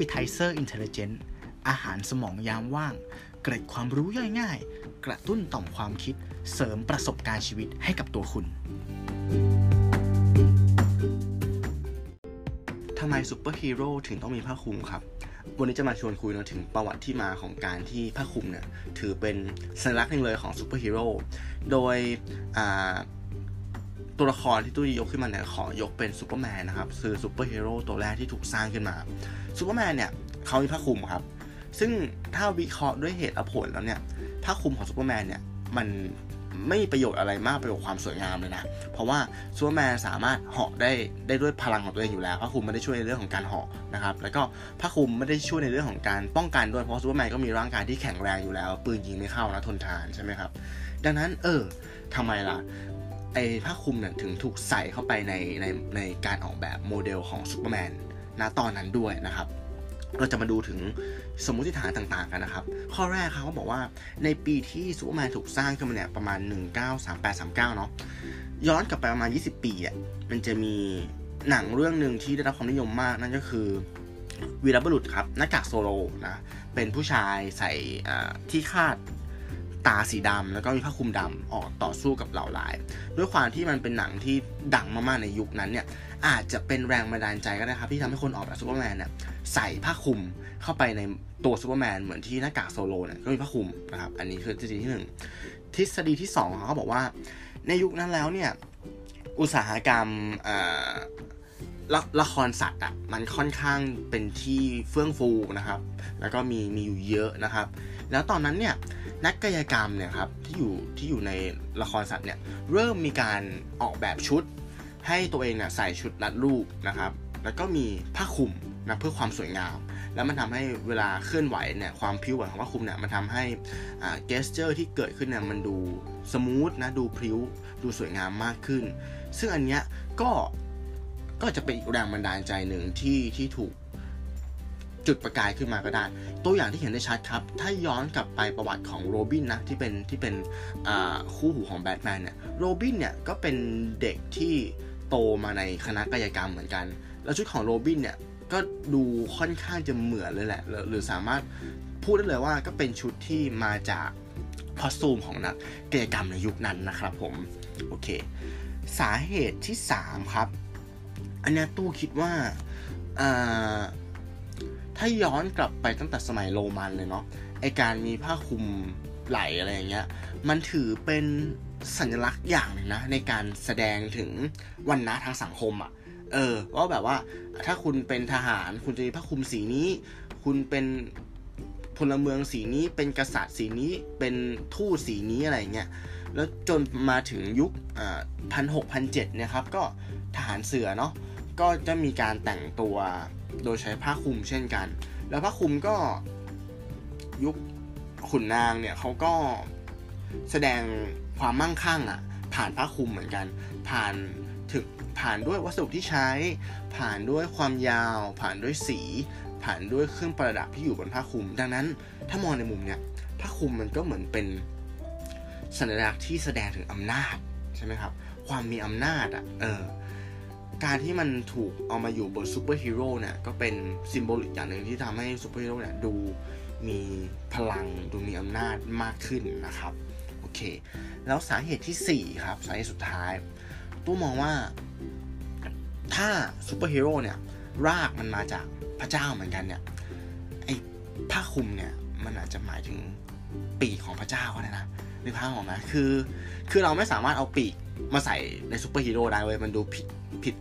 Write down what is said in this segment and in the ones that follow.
Appetizer Intelligent อาหารสมองยามว่าง เกร็ดความรู้ย่อยง่าย กระตุ้นต่อมความคิด เสริมประสบการณ์ชีวิตให้กับตัวคุณ ทำไมซูเปอร์ฮีโร่ถึงต้องมีผ้าคลุมครับ วันนี้จะมาชวนคุยเนาะถึงประวัติที่มาของการที่ผ้าคลุมเนี่ยถือเป็นสัญลักษณ์หนึ่งเลยของซูเปอร์ฮีโร่ โดย ตัวละครที่ตุ้ยยกขึ้นมาเนี่ยขอยกเป็นซูเปอร์แมนนะครับคือซูเปอร์ฮีโร่ตัวแรกที่ถูกสร้างขึ้นมาซูเปอร์แมนเนี่ยเขามีผ้าคลุมครับ ซึ่งถ้าวิเคราะห์ด้วยเหตุและผลแล้วเนี่ยผ้าคลุมของซูเปอร์แมนเนี่ยมันไม่มีประโยชน์อะไรมากไปกว่าความสวยงามเลยนะ เพราะว่าซูเปอร์แมนสามารถเหาะได้ได้ด้วยพลังของตัวเองอยู่แล้วผ้าคลุมไม่ได้ช่วยในเรื่องของการเหาะนะครับ แล้วก็ผ้าคลุมไม่ได้ช่วยในเรื่องของการป้องกันด้วย เพราะซูเปอร์แมนก็มีร่างกายที่แข็งแรงอยู่แล้ว ปืนยิงไม่เข้านะทนทานใช่ไหมครับ ดังนั้นเออทำไมล่ะ ไอ้ผ้าคลุมเนี่ยถึงถูกใส่เข้าไปในในในการออกแบบโมเดลของซูเปอร์แมนณตอนนั้นด้วยนะครับ เราจะมาดูถึงสมมติฐานต่างๆกันนะครับ ข้อแรกเขาบอกว่าในปีที่ซูเปอร์แมนถูกสร้างขึ้นมาเนี่ยประมาณ 1938-39 เนาะย้อนกลับไปประมาณ 20 ปีอะมันจะมีหนังเรื่องหนึ่งที่ได้รับความนิยมมากนั่นก็คือวีรบุรุษครับหน้ากากโซโรนะเป็นผู้ชายใส่ที่คาด ตาสีดำแล้วก็มีผ้าคลุมดำออกต่อสู้กับเหล่าร้าย ด้วยความที่มันเป็นหนังที่ดังมากๆในยุคนั้นเนี่ยอาจจะเป็นแรงบันดาลใจก็ได้ครับที่ทำให้คนออกแบบซูเปอร์แมนเนี่ยใส่ผ้าคลุมเข้าไปในตัวซูเปอร์แมนเหมือนที่หน้ากากโซโรเนี่ยก็มีผ้าคลุมนะครับอันนี้คือทฤษฎีที่ 1 ทฤษฎีที่2เขาบอกว่า ในยุคนั้นแล้วเนี่ยอุตสาหกรรม ละละครสัตว์อะมันค่อนข้างเป็นที่เฟื่องฟูนะครับ แล้วก็มีมีอยู่เยอะนะครับ แล้วตอนนั้นเนี่ยนักกายกรรมเนี่ยครับที่อยู่ที่อยู่ในละครสัตว์เนี่ยเริ่มมีการออกแบบชุด ให้ตัวเองเนี่ยใส่ชุดรัดรูปนะครับ แล้วก็มีผ้าคลุมนะเพื่อความสวยงาม แล้วมันทำให้เวลาเคลื่อนไหวเนี่ยความพลิ้วไหวของผ้าคลุมเนี่ยมันทำให้ gesture ที่เกิดขึ้นเนี่ยมันดู smooth นะดูพลิ้วดูสวยงามมากขึ้น ซึ่งอันเนี้ยก็ ก็จะเป็นอีกแรงบันดาลใจหนึ่งที่ที่ถูกจุดประกายขึ้นมาก็ได้ ตัวอย่างที่เห็นได้ชัดครับ ถ้าย้อนกลับไปประวัติของโรบินนะที่เป็นที่เป็นคู่หูของแบทแมนเนี่ย โรบินเนี่ยก็เป็นเด็กที่โตมาในคณะกายกรรมเหมือนกัน แล้วชุดของโรบินเนี่ยก็ดูค่อนข้างจะเหมือนเลยแหละ หรือสามารถพูดได้เลยว่าก็เป็นชุดที่มาจากคอสตูมของนักกายกรรมในยุคนั้นนะครับผม โอเค สาเหตุที่ 3 ครับ อันนี้ตู้คิดว่าถ้าย้อนกลับไปตั้งแต่สมัยโรมันเลยเนาะไอการมีผ้าคลุมไหลอะไรอย่างเงี้ย มันถือเป็นสัญลักษณ์อย่างหนึ่งนะ ในการแสดงถึงวันนะทางสังคมอะ่ะ เออว่าแบบว่าถ้าคุณเป็นทหารคุณจะมีผ้าคลุมสีนี้ คุณเป็นพลเมืองสีนี้เป็นกษัตริย์สีนี้เป็นทูตสีนี้อะไรเงี้ย แล้วจนมาถึงยุคพันหกพันเจ็ดเนี่ยครับก็ทหารเสือเนาะก็จะมีการแต่งตัวโดยใช้ผ้าคลุมเช่นกัน แล้วผ้าคลุมก็ยุคขุนนางเนี่ยเขาก็แสดงความมั่งคั่งอะ่ะ ผ่านผ้าคลุมเหมือนกัน ผ่านถึงผ่านด้วยวัสดุที่ใช้ ผ่านด้วยความยาว ผ่านด้วยสี ผ่านด้วยเครื่องประดับที่อยู่บนผ้าคลุม ดังนั้นถ้ามองในมุมเนี้ยผ้าคลุมมันก็เหมือนเป็น สัญลักษณ์ที่แสดงถึงอำนาจใช่ไหมครับ ความมีอำนาจอะ่ะเออการที่มันถูกเอามาอยู่บนซูเปอร์ฮีโร่เนี่ยก็เป็น symbolic อย่างหนึ่งที่ทำให้ซูเปอร์ฮีโร่เนี่ยดูมีพลังดูมีอำนาจมากขึ้นนะครับโอเค แล้วสาเหตุที่ 4 ครับ สาเหตุสุดท้ายตู้มองว่าถ้าซูเปอร์ฮีโร่เนี่ยรากมันมาจากพระเจ้าเหมือนกันเนี่ยไอ้ผ้าคลุมเนี่ยมันอาจจะหมายถึงปีกของพระเจ้าก็ได้นะ ในภาพของนะคือ คือเราไม่สามารถเอาปีกมาใส่ในซูเปอร์ฮีโร่ได้เว้ยมันดูผิดผิด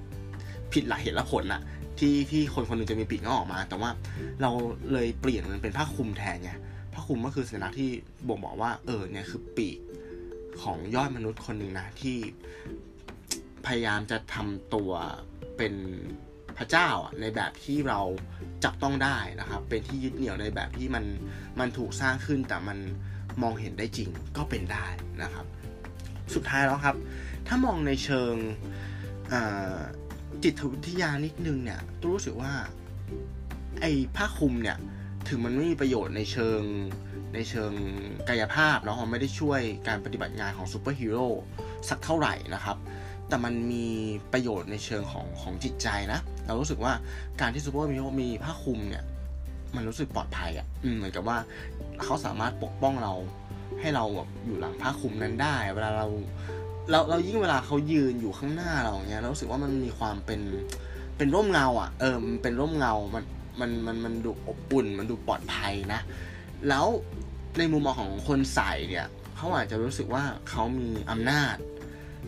ผิดหลักเหตุและผลอะที่ที่คนคนนึงจะมีปีกงอกออกมา แต่ว่าเราเลยเปลี่ยนมันเป็นผ้าคลุมแทนไงผ้าคลุมก็คือสัญลักษณ์ที่บ่งบอกว่า เออเนี่ยคือปีกของยอดมนุษย์คนหนึ่งนะที่พยายามจะทำตัวเป็นพระเจ้าในแบบที่เราจับต้องได้นะครับ เป็นที่ยึดเหนี่ยวในแบบที่มันมันถูกสร้างขึ้นแต่มัน มองเห็นได้จริงก็เป็นได้นะครับ สุดท้ายแล้วครับ ถ้ามองในเชิงจิตวิทยานิดนึงเนี่ยตู้รู้สึกว่าไอ้ผ้าคลุมเนี่ยถึงมันไม่มีประโยชน์ในเชิงในเชิงกายภาพเนาะมันไม่ได้ช่วยการปฏิบัติงานของซูเปอร์ฮีโร่สักเท่าไหร่นะครับ แต่มันมีประโยชน์ในเชิงของของจิตใจนะ เรารู้สึกว่าการที่ซูเปอร์ฮีโร่มีผ้าคลุมเนี่ย มันรู้สึกปลอดภัยอะ่ะเหมือนกับว่าเขาสามารถปกป้องเรา ให้เราแบบอยู่หลังผ้าคลุมนั้นได้ เวลาเราเราเรายิ่งเวลาเขายืนอยู่ข้างหน้าเราเนี้ยเรารู้สึกว่ามันมีความเป็นเป็นร่มเงาอะ่ะ เออมันเป็นร่มเงา มันมันมันมันดูอบอุ่น มันดูปลอดภัยนะ แล้วในมุมมองของคนใส่เนี่ยเขาอาจจะรู้สึกว่าเขามีอำนาจ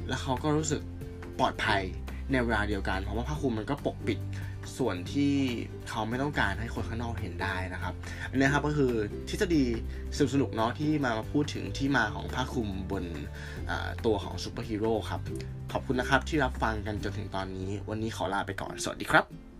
แล้วเขาก็รู้สึกปลอดภัยในเวลาเดียวกัน เพราะว่าผ้าคลุมมันก็ปกปิด ส่วนที่เขาไม่ต้องการให้คนข้างนอกเห็นได้นะครับ อันนี้ครับก็คือทฤษฎีสนุกสนุกเนาะที่มาพูดถึงที่มาของผ้าคลุมบนตัวของซูเปอร์ฮีโร่ครับ ขอบคุณนะครับที่รับฟังกันจนถึงตอนนี้ วันนี้ขอลาไปก่อน สวัสดีครับ